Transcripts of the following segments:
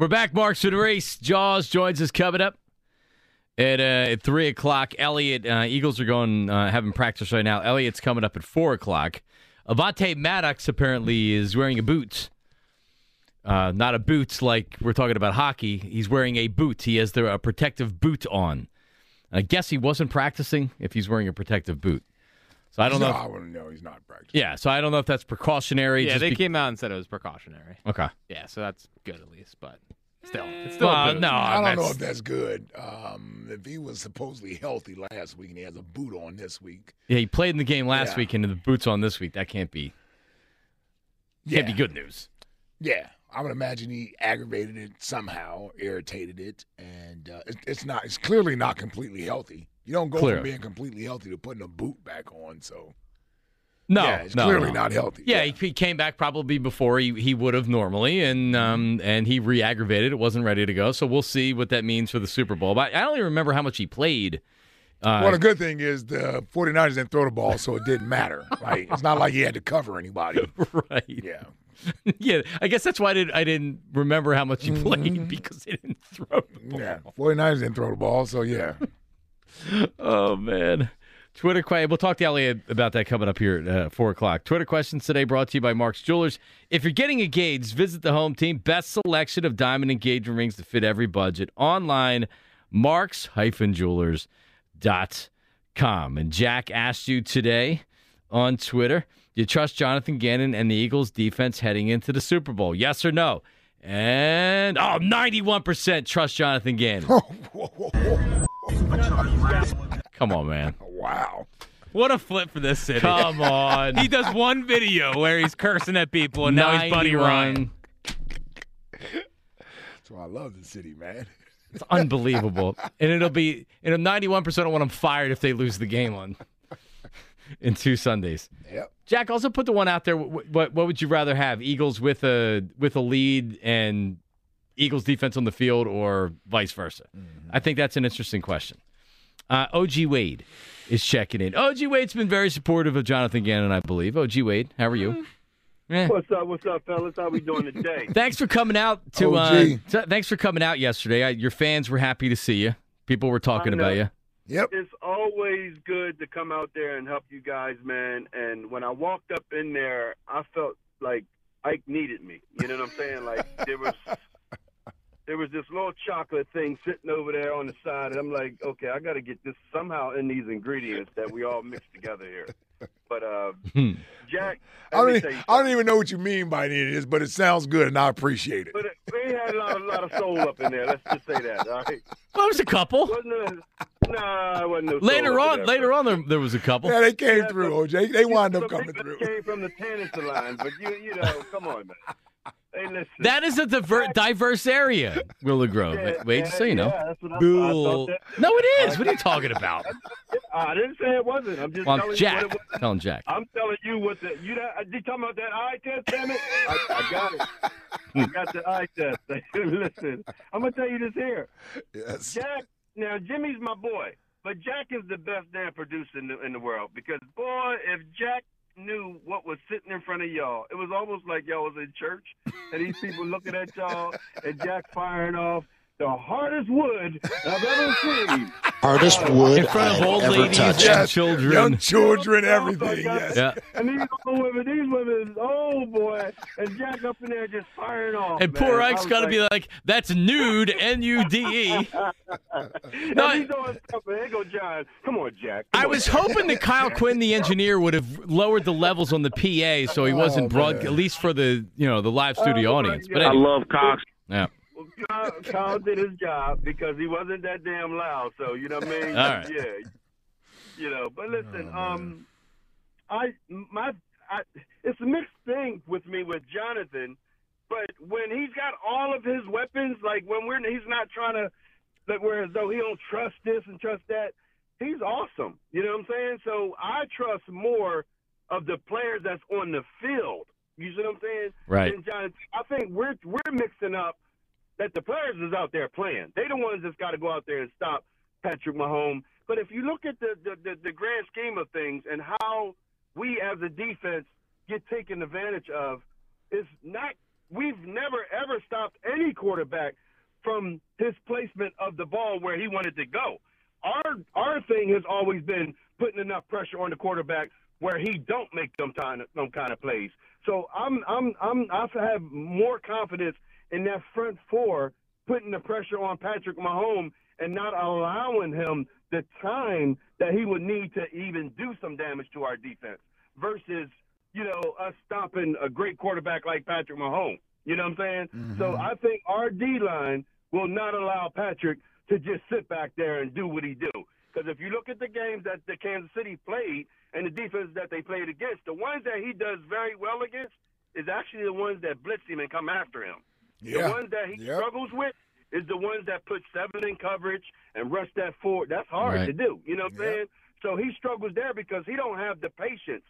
We're back. Marks and Reese. Jaws joins us coming up at, uh, at 3 o'clock. Elliot uh, Eagles are going, uh, having practice right now. Elliot's coming up at 4 o'clock. Avonte Maddox apparently is wearing a boot. Uh, not a boot like we're talking about hockey. He's wearing a boot. He has the, a protective boot on. I guess he wasn't practicing if he's wearing a protective boot. So I don't no, know. I If, wouldn't know. He's not practicing. yeah, so I don't know if that's precautionary. Yeah, just they be- came out and said it was precautionary. Okay. Yeah, so that's good at least, but still, it's still Well, a boot. no, I don't know if that's good. Um, if he was supposedly healthy last week and he has a boot on this week, Yeah, he played in the game last Yeah. week and the boots on this week. That can't be can't be good news. yeah, I would imagine he aggravated it somehow, irritated it, and uh, it, it's not. It's clearly not completely healthy. You don't go Clearly. from being completely healthy to putting a boot back on. So No, yeah, it's no, clearly no. not healthy. Yeah, He, he came back probably before he, he would have normally, and um and he re-aggravated. It wasn't ready to go, so we'll see what that means for the Super Bowl. But I don't even remember how much he played. Uh, Well, the good thing is the 49ers didn't throw the ball, so it didn't matter. Right? It's not like he had to cover anybody. right? Yeah. yeah. I guess that's why I didn't I didn't remember how much he played because he didn't throw the ball. Yeah. 49ers didn't throw the ball, so yeah. Oh man. Twitter. We'll talk to Elliot about that coming up here at uh, four o'clock. Twitter questions today brought to you by Mark's Jewelers. If you're getting engaged, visit the home team. Best selection of diamond engagement rings to fit every budget. Online, marks-jewelers.com. And Jack asked you today on Twitter, do you trust Jonathan Gannon and the Eagles defense heading into the Super Bowl? Yes or no? And oh, 91% trust Jonathan Gannon. Come on, man. wow. What a flip for this city. Come on. he does one video where he's cursing at people, and now he's Buddy 91. Ryan. That's why I love the city, man. It's unbelievable. and it'll be, you know, 91% of want them fired if they lose the game on in two Sundays. Yep. Jack, also put the one out there. What, what, what would you rather have? Eagles with a with a lead and Eagles defense on the field, or vice versa? I think that's an interesting question. Uh, OG Wade is checking in. OG Wade's been very supportive of Jonathan Gannon, I believe. OG Wade, how are you? Eh. What's up? What's up, fellas? How we doing today? Thanks for coming out to. Uh, t- thanks for coming out yesterday. I, your fans were happy to see you. People were talking about you. Yep. it's always good to come out there and help you guys, man. And when I walked up in there, I felt like Ike needed me. You know what I'm saying? Like there was there was this little chocolate thing sitting over there on the side, and I'm like, okay, I got to get this somehow in these ingredients that we all mix together here. But uh, Hmm. Jack, I don't, me tell you I don't even know what you mean by any of this, but it sounds good, and I appreciate it. But it, we had a lot, a lot of soul up in there. Let's just say that. All right. Well, there was a couple. Wasn't a, nah, it wasn't no soul Later on, there, later on, there, there was a couple. Yeah, they came Yeah, through, OJ. They wound up coming people through. Came from the Tennessee line, but you, you know, come on, man. Hey, listen. That is a diver- diverse area, Willow Grove. Yeah, Wait, just so you know. yeah, that's what I, I Bull. thought that, No, it is. What are you talking about? I didn't say it wasn't. I'm just Well, telling Jack. you what it was. Telling Jack. I'm telling you what the you. That, you talking about that eye test? Damn it! I, I got it. I hmm. got the eye test. listen, I'm gonna tell you this here. Yes. Jack, now Jimmy's my boy, but Jack is the best damn producer in the, in the world because boy, if Jack knew what was sitting in front of y'all, it was almost like y'all was in church and these people looking at y'all and Jack firing off the hardest wood I've ever seen. Hardest wood In front of old ladies touched. and Yes. children. Young children, Oh, everything. Yes. Yeah. And these old women, these women, oh boy, and Jack up in there just firing off. And man. poor Ike's got to like, be like, that's nude, N U D E. and No, he's doing stuff, and there go John. Come on, Jack. Come I on, was Jack. hoping that Kyle Quinn, the engineer, would have lowered the levels on the PA so he wasn't Oh, broad, man. at least for the you know the live studio Oh, my audience. But God. anyway, love Cox. yeah. Well, Kyle, Kyle did his job because he wasn't that damn loud. So you know what I mean? All right. Yeah. You know, but listen, Oh, um, I my I, it's a mixed thing with me with Jonathan, but when he's got all of his weapons, like when we're he's not trying to, like where as though he don't trust this and trust that, he's awesome. You know what I'm saying? So I trust more of the players that's on the field. You see what I'm saying? Right. And Jonathan, I think we're we're mixing up that the players is out there playing. They the ones that's got to go out there and stop Patrick Mahomes. But if you look at the, the, the, the grand scheme of things and how we as a defense get taken advantage of, it's not we've never ever stopped any quarterback from his placement of the ball where he wanted to go. Our our thing has always been putting enough pressure on the quarterback where he don't make them kind of some kind of plays. So I'm I'm I'm I have more confidence in that front four putting the pressure on Patrick Mahomes and not allowing him the time that he would need to even do some damage to our defense versus you know us stopping a great quarterback like Patrick Mahomes. You know what I'm saying? Mm-hmm. So I think our D line will not allow Patrick to just sit back there and do what he do. Because if you look at the games that the Kansas City played and the defense that they played against, the ones that he does very well against is actually the ones that blitz him and come after him. Yeah. The ones that he Yep. struggles with is the ones that put seven in coverage and rush that forward. That's hard Right. to do. You know what I'm Yep. saying? So he struggles there because he don't have the patience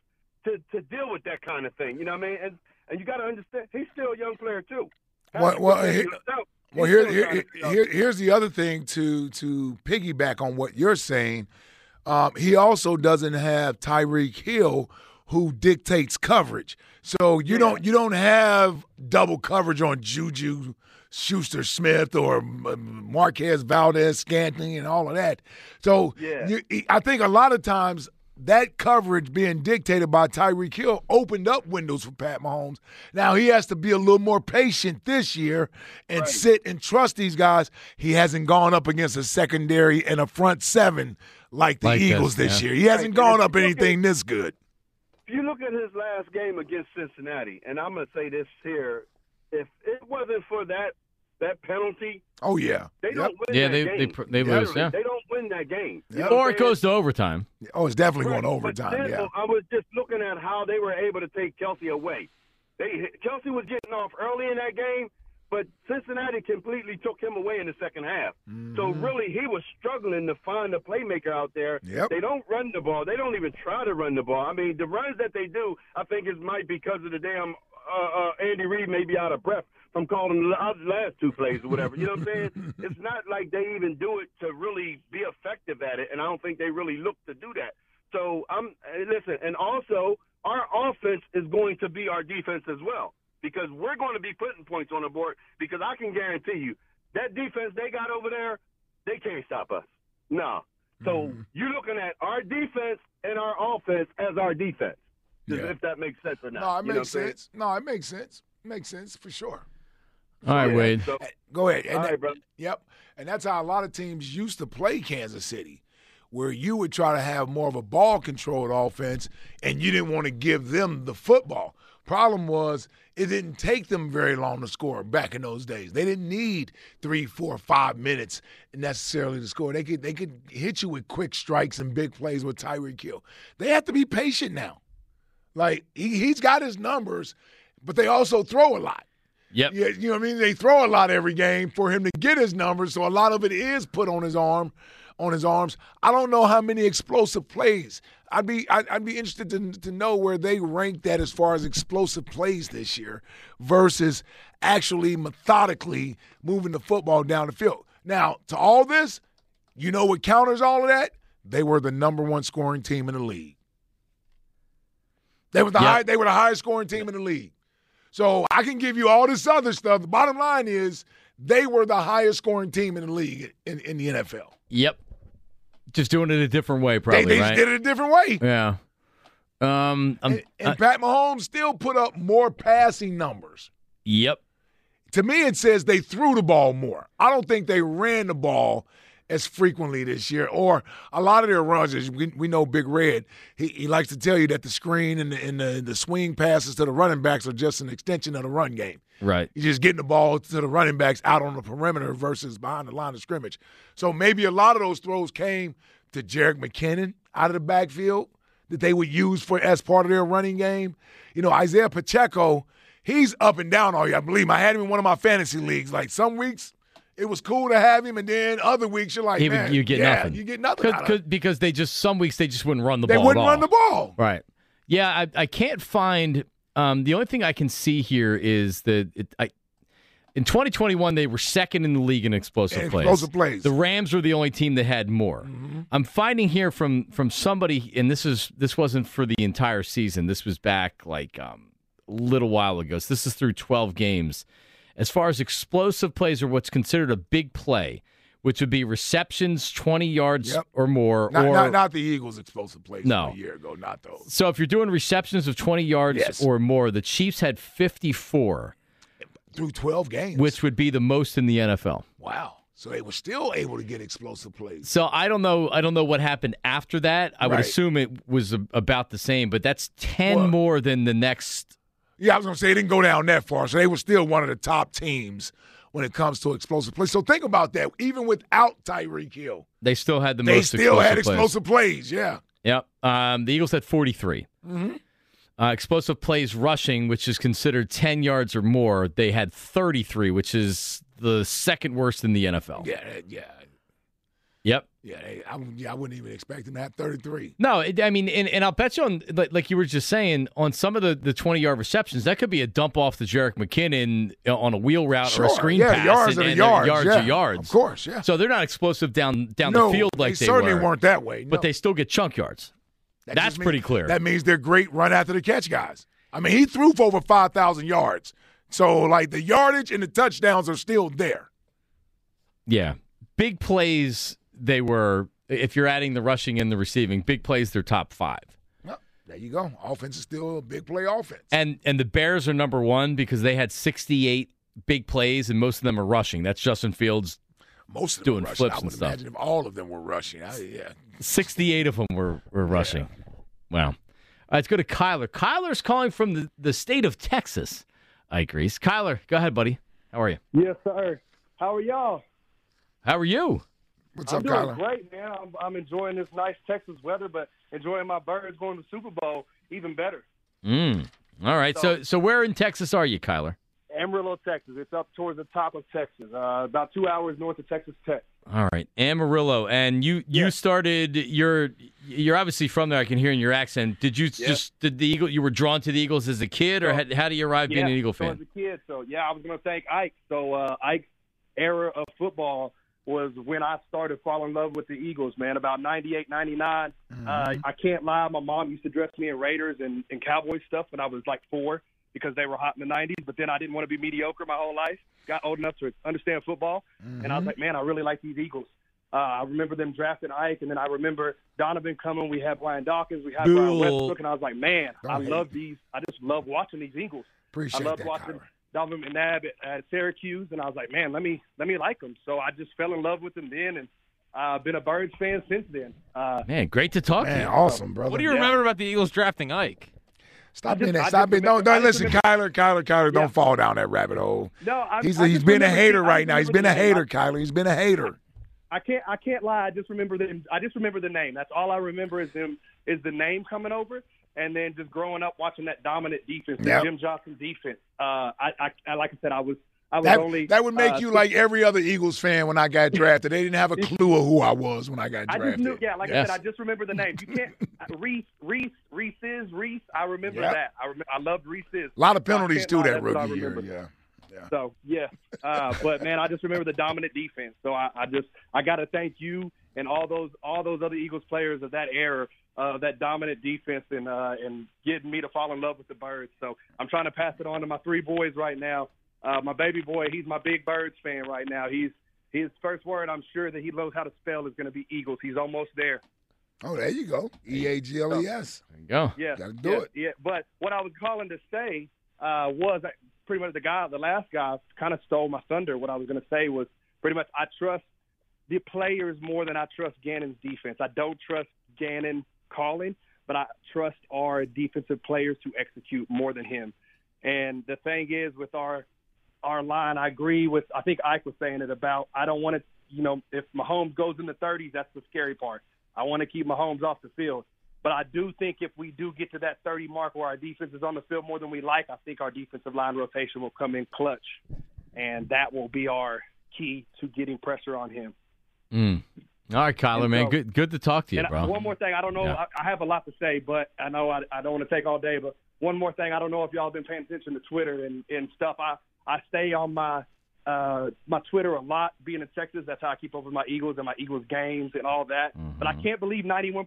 to, to deal with that kind of thing. You know what I mean? And and you got to understand, he's still a young player too. Well- well, he- himself, Well, here, here, here, here's the other thing to to piggyback on what you're saying. Um, he also doesn't have Tyreek Hill, who dictates coverage. So you don't you don't have double coverage on Juju Schuster Smith or Marquez Valdes Scantling and all of that. So Yeah. you, I think a lot of times that coverage being dictated by Tyreek Hill opened up windows for Pat Mahomes. Now he has to be a little more patient this year and sit and trust these guys. He hasn't gone up against a secondary and a front seven like the Like Eagles this, yeah. year. He hasn't Right, gone up you look anything this good. If you look at his last game against Cincinnati, and I'm gonna say this here, if it wasn't for that that penalty, Oh yeah. they Yep. don't win Yeah, that they- game. they pr- they lose, yeah. They don't win that game. Yep. Or it goes to overtime. Oh, it's definitely Right, going but overtime. then Yeah. I was just looking at how they were able to take Kelce away. They Kelce was getting off early in that game, but Cincinnati completely took him away in the second half. So really, he was struggling to find a playmaker out there. Mm-hmm. Yep. They don't run the ball. They don't even try to run the ball. I mean, the runs that they do, I think it might be because of the damn uh, uh, Andy Reid may be out of breath from calling the last two plays or whatever. You know what I'm saying? it's not like they even do it to really be effective at it, and I don't think they really look to do that. So I'm uh, listen, and also our offense is going to be our defense as well because we're going to be putting points on the board. Because I can guarantee you that defense they got over there, they can't stop us. No. So Mm-hmm. you're looking at our defense and our offense as our defense. Yeah. If that makes sense or not. No, it You makes what I'm saying? sense. No, it makes sense. Makes sense for sure. All right, Yeah, Wade. So, Go ahead. And all that- right, brother. Yep. And that's how a lot of teams used to play Kansas City, where you would try to have more of a ball controlled offense and you didn't want to give them the football. Problem was, it didn't take them very long to score back in those days. They didn't need three, four, five minutes necessarily to score. They could they could hit you with quick strikes and big plays with Tyreek Hill. They have to be patient now. Like he, he's got his numbers, but they also throw a lot. Yep. Yeah, you know what I mean? They throw a lot every game for him to get his numbers, so a lot of it is put on his arm, on his arms. I don't know how many explosive plays. I'd be I'd, I'd be interested to to know where they rank that as far as explosive plays this year versus actually methodically moving the football down the field. Now, to all this, you know what counters all of that? They were the number one scoring team in the league. They were the Yep. high, they were the highest scoring team in the league. So I can give you all this other stuff. The bottom line is they were the highest scoring team in the league in, in the NFL. Yep. Just doing it a different way, They, probably, they right? did it a different way. Yeah. Um. I'm- And, and uh, Pat Mahomes still put up more passing numbers. yep. To me, it says they threw the ball more. I don't think they ran the ball as frequently this year. Or a lot of their runs, as we, we know Big Red, he, he likes to tell you that the screen and, the, and the, the swing passes to the running backs are just an extension of the run game. Right. You're just getting the ball to the running backs out on the perimeter versus behind the line of scrimmage. So maybe a lot of those throws came to Jerick McKinnon out of the backfield that they would use for as part of their running game. You know, Isaiah Pacheco, he's up and down all year. I believe him. I had him in one of my fantasy leagues. Like some weeks it was cool to have him, and then other weeks you're like, He would- man, you get yeah, nothing. You get nothing. Cause, 'cause- because they just some weeks they just wouldn't run the They ball. wouldn't at all. run the ball. Right. Yeah, I, I can't find. Um, the only thing I can see here is that it, I, in 2021 they were second in the league in explosive And plays. plays. The Rams were the only team that had more. Mm-hmm. I'm finding here from from somebody, and this is this wasn't for the entire season. This was back like um, a little while ago. So this is through 12 games. As far as explosive plays or what's considered a big play, which would be receptions 20 yards Yep. or more. Not, or, not, not the Eagles' explosive plays No. a year ago. Not those. so if you're doing receptions of 20 yards Yes. or more, the Chiefs had 54, Through 12 games. which would be the most in the NFL. wow. So they were still able to get explosive plays. So I don't know. I don't know what happened after that. I would assume it was a, about the same, but that's ten Well- more than the next. Yeah, I was going to say it didn't go down that far. So they were still one of the top teams when it comes to explosive plays. So think about that. Even without Tyreek Hill, They still had the they most. still had explosive plays. plays. Yeah. Yep. Um, the Eagles had 43. Mm-hmm. Uh, explosive plays rushing, which is considered 10 yards or more, they had 33, which is the second worst in the NFL. Yeah. Yeah. Yeah, they, I, wouldn't- yeah, I wouldn't even expect him to have 33. No, it, I mean, and, and I'll bet you on, like, like you were just saying, on some of the, the 20 yard receptions, that could be a dump off to Jerick McKinnon uh, on a wheel route or a screen yeah, pass. yards and, and yards. yards yeah, yards. Of course, yeah. So they're not explosive down down no, the field like they they, certainly were, weren't that way. but they still get chunk yards. That that's means- pretty clear. That means they're great run after the catch guys. I mean, he threw for over 5,000 yards. So, like, the yardage and the touchdowns are still there. Yeah. Big plays, they were, if you're adding the rushing and the receiving, big plays, they're top five. Well, there you go. Offense is still a big play offense. And and the Bears are number one because they had 68 big plays, and most of them are rushing. That's Justin Fields. Most of them doing were rushing. flips I and would stuff. imagine if all of them were rushing. I, yeah. 68 of them were, were rushing. Wow. All right, let's go to Kyler. Kyler's calling from the, the state of Texas, Ike Reese. Kyler, go ahead, buddy. How are you? Yes, sir. How are y'all? How are you? What's I'm up, doing Kyler? great, man. I'm, I'm enjoying this nice Texas weather, but enjoying my birds going to Super Bowl even better. Mm. All right. So, So- so where in Texas are you, Kyler? Amarillo, Texas. It's up towards the top of Texas, uh, about two hours north of Texas Tech. All right, Amarillo, and you you Yeah. started. You're you're obviously from there. I can hear in your accent. Did you Yeah. just did the Eagle? You were drawn to the Eagles as a kid, or So- how, how do you arrive being an Eagle so fan? as a kid, so yeah, I was going to thank Ike. So uh, Ike's era of football was when I started falling in love with the Eagles, man. About 98, 99. Mm-hmm. Uh, I can't lie. My mom used to dress me in Raiders and, and Cowboys stuff when I was like four because they were hot in the 90s. But then I didn't want to be mediocre my whole life. Got old enough to understand football, and I was like, man, I really like these Eagles. Uh, I remember them drafting Ike, and then I remember Donovan coming. We had Brian Dawkins, we had Brian Westbrook, and I was like, man, Don't I love it. these. I just love watching these Eagles. Appreciate I that, watching Kyler. Donovan McNabb at, at Syracuse, and I was like, man, let me let me like them. So I just fell in love with them then, and I've been a Birds fan since then. Uh, Man, great to talk to you. awesome, brother. What do you Yeah. remember about the Eagles drafting Ike? Stop I being just- that. Stop just being. Don't, remember- don't just listen, Kyler. Kyler. Kyler. Yeah. Don't fall down that rabbit hole. no, I, He's I he's just been a hater right now. He's been a remember the hater, Kyler. He's been a hater. I can't I can't lie. I just remember the I just remember the name. That's all I remember is him is the name coming over, and then just growing up watching that dominant defense, Yep. Jim Johnson defense. Uh, I, I, I like I said, I was I was That, only that would make uh, you like every other Eagles fan when I got drafted. They didn't have a clue of who I was when I got I drafted. just knew, yeah, like Yes. I said, I just remember the name. You can't uh, Reese, Reese, Reese's, Reese. I remember Yep. that. I rem- I loved Reese's. A lot of penalties too that I rookie year. remember. Yeah. So yeah, uh, but man, I just remember the dominant defense. So I, I just I got to thank you and all those all those other Eagles players of that era, uh, that dominant defense, and uh, and getting me to fall in love with the Birds. So I'm trying to pass it on to my three boys right now. Uh, my baby boy, he's my big Birds fan right now. He's his first word I'm sure that he knows how to spell is going to be Eagles. He's almost there. Oh, there you go. E A G L E S. There you go. Yeah, Gotta do yeah, it. Yeah, but what I was calling to say uh, was that pretty much the guy, the last guy, kind of stole my thunder. What I was going to say was pretty much I trust the players more than I trust Gannon's defense. I don't trust Gannon calling, but I trust our defensive players to execute more than him. And the thing is, with our our line, I agree with. I think Ike was saying it about. I don't want to, you know, if Mahomes goes in the 30s, that's the scary part. I want to keep Mahomes off the field. But I do think if we do get to that 30 mark where our defense is on the field more than we like, I think our defensive line rotation will come in clutch, and that will be our key to getting pressure on him. Mm. All right, Kyler, And man, good good to talk to you, bro. one more thing, I don't know. Yeah. I, I have a lot to say, but I know I, I don't want to take all day. But one more thing, I don't know if y'all been paying attention to Twitter and, and stuff. I I stay on my uh, my Twitter a lot. Being in Texas, that's how I keep up with my Eagles and my Eagles games and all that. But I Mm-hmm. can't believe 91%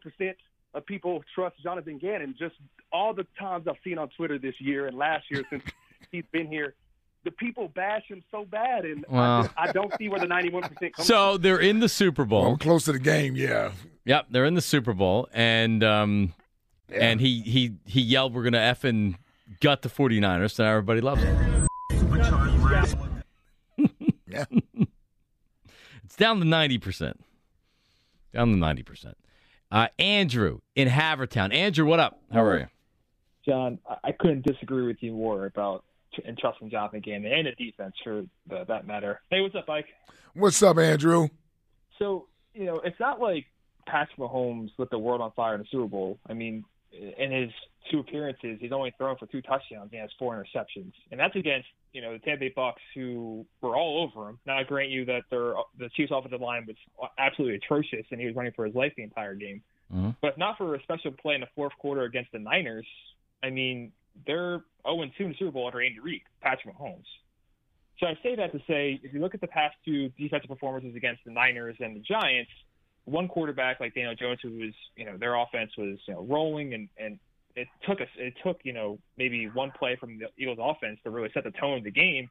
of people trust Jonathan Gannon. Just all the times I've seen on Twitter this year and last year since he's been here, the people bash him so bad, and I, just, I don't see where the 91 percent comes. So they're in the Super Bowl. Well, close to the game, yeah. Yep, they're in the Super Bowl, and um, Yeah. and he he he yelled, "We're gonna effing gut the 49ers," and everybody loves him. Yeah. It's down to ninety percent. Down to ninety percent. Uh, Andrew in Havertown. Andrew, what up? How are you? John, I- I couldn't disagree with you more about tr- entrusting Jonathan Gannon and the defense for the, that matter. Hey, what's up, Mike? What's up, Andrew? So, you know, it's not like Patrick Mahomes lit the world on fire in the Super Bowl. I mean, in his two appearances, he's only thrown for two touchdowns and he has four interceptions, and that's against you know the Tampa Bay Bucks, who were all over him. Now, I grant you that their the Chiefs' offensive line was absolutely atrocious, and he was running for his life the entire game. Mhm. But if not for a special play in the fourth quarter against the Niners, I mean, they're 0 2 in the Super Bowl under Andy Reid, Patrick Mahomes. So I say that to say, if you look at the past two defensive performances against the Niners and the Giants, one quarterback like Daniel Jones, who was, you know, their offense was, you know, rolling and and it took us, it took, you know, maybe one play from the Eagles' offense to really set the tone of the game.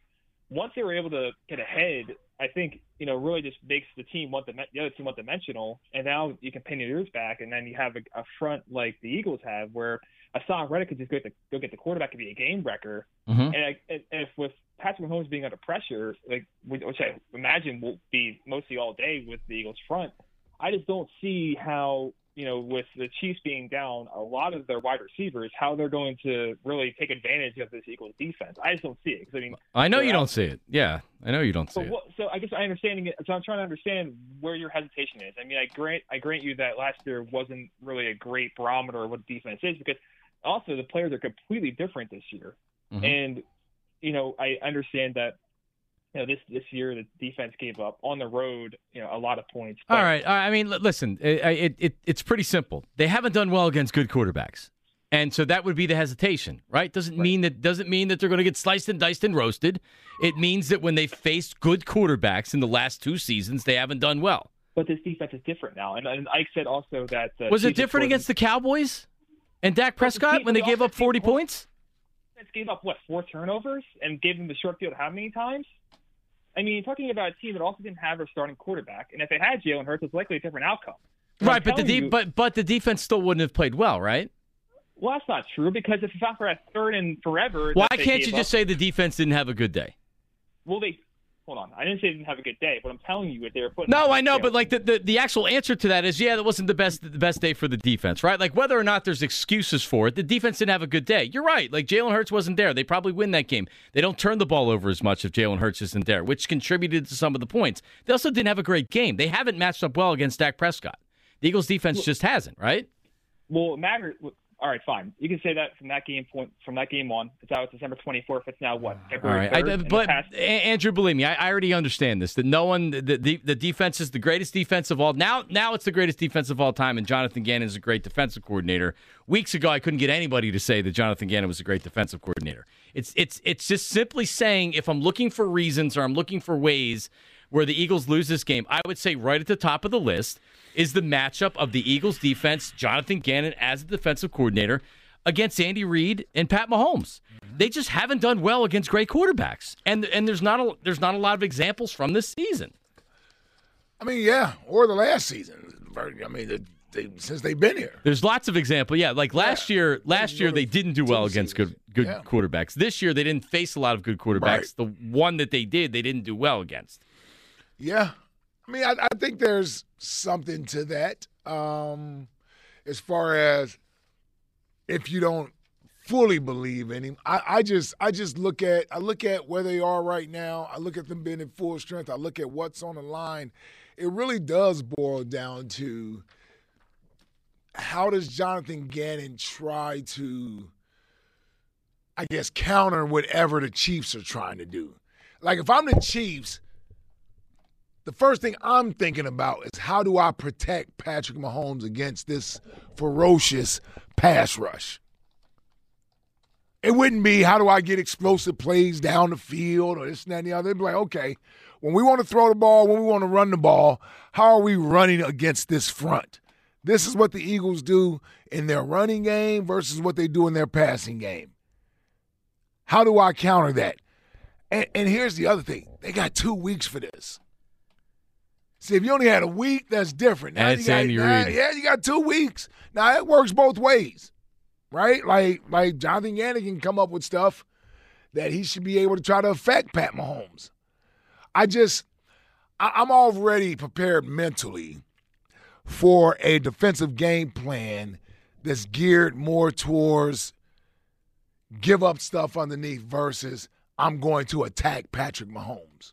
Once they were able to get ahead, I think, you know, really just makes the team dim- the other team one dimensional. And now you can pin your ears back, and then you have a, a front like the Eagles have, where Haason Reddick could just go get the, go get the quarterback and be a game wrecker. Mhm. And, I, and if with Patrick Mahomes being under pressure, like which I imagine will be mostly all day with the Eagles front, I just don't see how you know with the Chiefs being down a lot of their wide receivers, how they're going to really take advantage of this Eagles defense. I just don't see it because I mean, I know you that- don't see it. Yeah, I know you don't see it. so I guess I understanding it. So I'm trying to understand where your hesitation is. I mean, I grant I grant you that last year wasn't really a great barometer of what defense is because also the players are completely different this year, Mhm. and you know I understand that you know this this year the defense gave up on the road you know a lot of points. But- all right. I mean, listen, it, it, it, it's pretty simple. They haven't done well against good quarterbacks. And so that would be the hesitation, right? Doesn't mean that doesn't mean that they're going to get sliced and diced and roasted. It means that when they faced good quarterbacks in the last two seasons, they haven't done well. But this defense is different now, and, and Ike said also that Was it different against the Cowboys and Dak Prescott when they gave up 40 points? defense gave up what four turnovers and gave them the short field how many times? I mean, talking about a team that also didn't have their starting quarterback, and if they had Jalen Hurts, it's likely a different outcome. And Right, but the de- you- but but the defense still wouldn't have played well, right? well, that's not true because if it's not for a third and forever, Why can't you just up- say the defense didn't have a good day? Well, they hold on. I didn't say they didn't have a good day, but I'm telling you what they were putting. No, I know, but like the, the, the actual answer to that is yeah, that wasn't the best the best day for the defense, right? Like whether or not there's excuses for it, the defense didn't have a good day. You're right. Like Jalen Hurts wasn't there. They probably win that game. They don't turn the ball over as much if Jalen Hurts isn't there, which contributed to some of the points. They also didn't have a great game. They haven't matched up well against Dak Prescott. The Eagles defense just hasn't, right? Well, it matters. All right, fine. You can say that from that game point, from that game on. It's out December 24th. It's now what February right, I, 3rd. in the but past- Andrew, believe me, I, I already understand this. That no one, the, the the defense is the greatest defense of all. Now, now it's the greatest defense of all time, and Jonathan Gannon is a great defensive coordinator. Weeks ago, I couldn't get anybody to say that Jonathan Gannon was a great defensive coordinator. It's it's it's just simply saying if I'm looking for reasons or I'm looking for ways where the Eagles lose this game, I would say right at the top of the list is the matchup of the Eagles defense, Jonathan Gannon as the defensive coordinator against Andy Reid and Pat Mahomes. They just haven't done well against great quarterbacks, and and there's not a there's not a lot of examples from this season. I mean, yeah, or the last season. I mean, the, they, since they've been here. There's lots of examples. Yeah, like last Yeah. year, last year they didn't do well against good good Yeah. quarterbacks. This year they didn't face a lot of good quarterbacks. Right. The one that they did, they didn't do well against. Yeah. I mean, I, I think there's something to that. Um, as far as if you don't fully believe in him, I, I just I just look at I look at where they are right now. I look at them being in full strength. I look at what's on the line. It really does boil down to how does Jonathan Gannon try to I guess counter whatever the Chiefs are trying to do. Like if I'm the Chiefs, the first thing I'm thinking about is how do I protect Patrick Mahomes against this ferocious pass rush? It wouldn't be how do I get explosive plays down the field or this and that and the other. It'd be like, okay, when we want to throw the ball, when we want to run the ball, how are we running against this front? This is what the Eagles do in their running game versus what they do in their passing game. How do I counter that? And, and here's the other thing they got two weeks for this. See, if you only had a week, that's different. Now And you got, Andy now- Reid. Yeah, you got two weeks. Now it works both ways, right? Like like Jonathan Gannon can come up with stuff that he should be able to try to affect Pat Mahomes. I just I, I'm already prepared mentally for a defensive game plan that's geared more towards give up stuff underneath versus I'm going to attack Patrick Mahomes.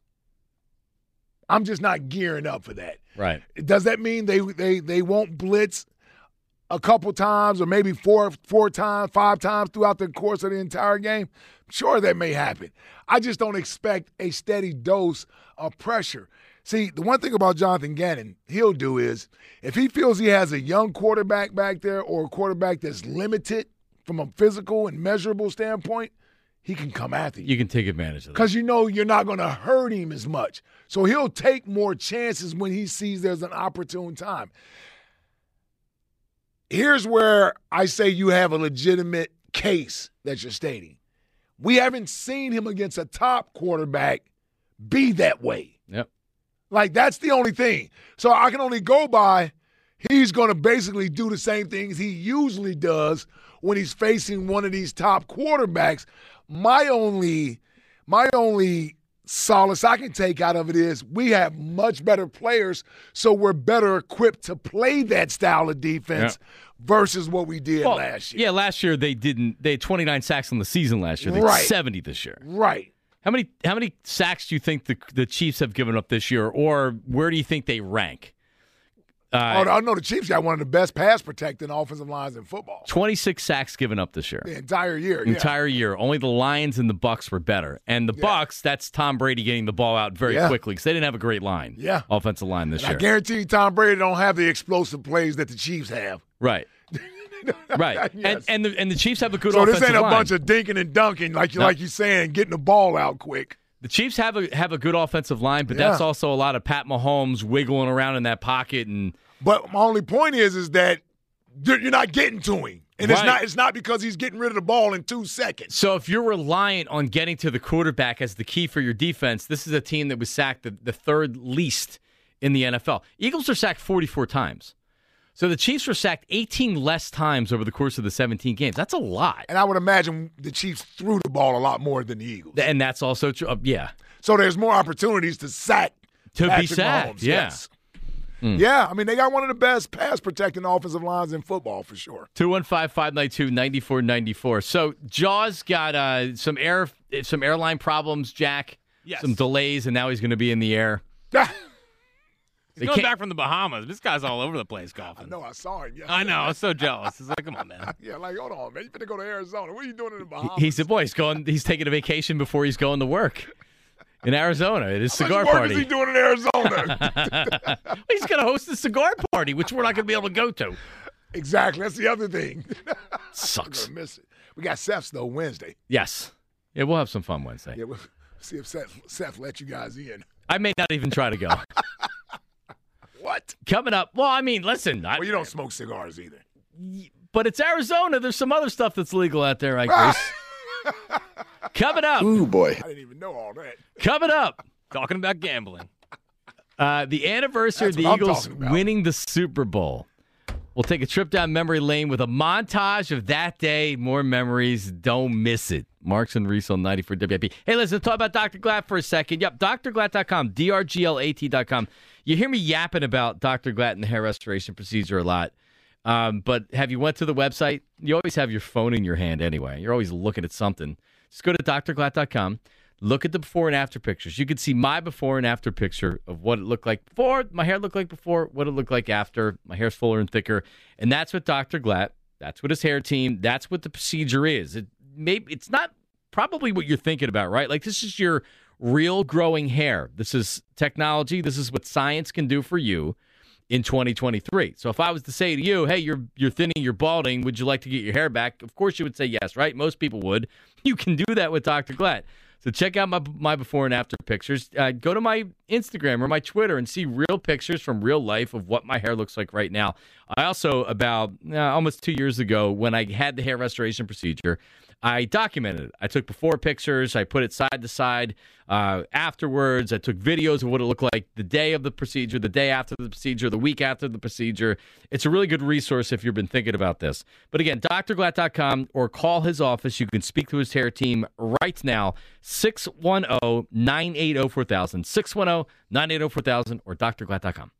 I'm just not gearing up for that. Right. Does that mean they they they won't blitz a couple times or maybe four four times, five times throughout the course of the entire game? Sure, that may happen. I just don't expect a steady dose of pressure. See, the one thing about Jonathan Gannon, he'll do is if he feels he has a young quarterback back there or a quarterback that's limited from a physical and measurable standpoint, he can come after you You can take advantage of that. because you know you're not going to hurt him as much. So he'll take more chances when he sees there's an opportune time. Here's where I say you have a legitimate case that you're stating. We haven't seen him against a top quarterback be that way. Yep. Like that's the only thing. So I can only go by he's going to basically do the same things he usually does when he's facing one of these top quarterbacks. My only my only solace I can take out of it is we have much better players, so we're better equipped to play that style of defense versus what we did Well, last year. Yeah, last year they didn't. They had 29 sacks in the season last year. They had Right. 70 this year. Right. How many how many sacks do you think the the Chiefs have given up this year, or where do you think they rank? Uh, oh, I know the Chiefs got one of the best pass protecting offensive lines in football 26 sacks given up this year. the entire year. Yeah. Entire year, only the Lions and the Bucks were better, and the Yeah. Bucks. That's Tom Brady getting the ball out very Yeah. quickly because they didn't have a great line. Yeah. offensive line this And I guarantee you Tom Brady don't have the explosive plays that the Chiefs have. Right, right, Yes. and and the and the Chiefs have a good So this ain't a line. bunch of dinking and dunking like you No. like you saying, getting the ball out quick. The Chiefs have a have a good offensive line, but that's also a lot of Pat Mahomes wiggling around in that pocket and But my only point is, is that you're not getting to him, and it's not it's not because he's getting rid of the ball in two seconds. So if you're reliant on getting to the quarterback as the key for your defense, this is a team that was sacked the, the third least in the NFL. Eagles are sacked 44 times. So the Chiefs were sacked 18 less times over the course of the 17 games. That's a lot. And I would imagine the Chiefs threw the ball a lot more than the Eagles. And that's also true. uh, yeah. So there's more opportunities to sack To be Patrick sacked, Mahomes, yeah. yes. Yeah, I mean they got one of the best pass protecting offensive lines in football for sure. 215 592 9494. So Jaws got uh, some air some airline problems, Jack. Yes. Some delays, and now he's going to be in the air. He's They going back from the Bahamas. This guy's all over the place golfing. no, I saw him. Yeah, I know. I was so jealous. It's like, come on, man. Yeah, like hold on, man, you finna go to Arizona? What are you doing in the He- Bahamas? He's a boy. He's going. He's taking a vacation before he's going to work in Arizona at his How cigar much work party. is he doing in Arizona? he's going to host a cigar party, which we're not going to be able to go to. exactly. That's the other thing. Sucks. gonna miss it. We got Seth's though Wednesday. Yes. Yeah, we'll have some fun Wednesday. Yeah, we'll see if Seth Seth let you guys in. I may not even try to go. What? Coming up. Well, I mean, listen. I, Well, you don't smoke cigars either. but it's Arizona. There's some other stuff that's legal out there, I guess. Coming up. Ooh, boy. I didn't even know all that. Coming up. Talking about gambling. Uh, the anniversary That's of the Eagles winning the Super Bowl. We'll take a trip down memory lane with a montage of that day. More memories. Don't miss it. Marks and Reese on 94 WIP. Hey, listen, talk about Dr. Glatt for a second. Yep, drglatt.com, drglat.com. You hear me yapping about Dr. Glatt and the hair restoration procedure a lot. Um, but have you went to the website? You always have your phone in your hand anyway. You're always looking at something. Just go to drglatt.com. Look at the before and after pictures. You can see my before and after picture of what it looked like before, my hair looked like before, what it looked like after. My hair's fuller and thicker. And that's what Dr. Glatt, that's what his hair team, that's what the procedure is. It maybe it's not probably what you're thinking about, right? Like this is your real growing hair. This is technology. This is what science can do for you in 2023. So if I was to say to you, "Hey, you're you're thinning, you're balding. Would you like to get your hair back?" Of course you would say yes, right? Most people would. You can do that with Dr. Glatt. So check out my my before and after pictures. Uh, go to my Instagram or my Twitter and see real pictures from real life of what my hair looks like right now. I also about uh, almost two years ago when I had the hair restoration procedure. I documented it. I took before pictures. I put it side to side. Uh, afterwards, I took videos of what it looked like the day of the procedure, the day after the procedure, the week after the procedure. It's a really good resource if you've been thinking about this. But again, drglatt.com or call his office. You can speak to his hair team right now. 610 980 4000. 610 980 4000 or drglatt.com.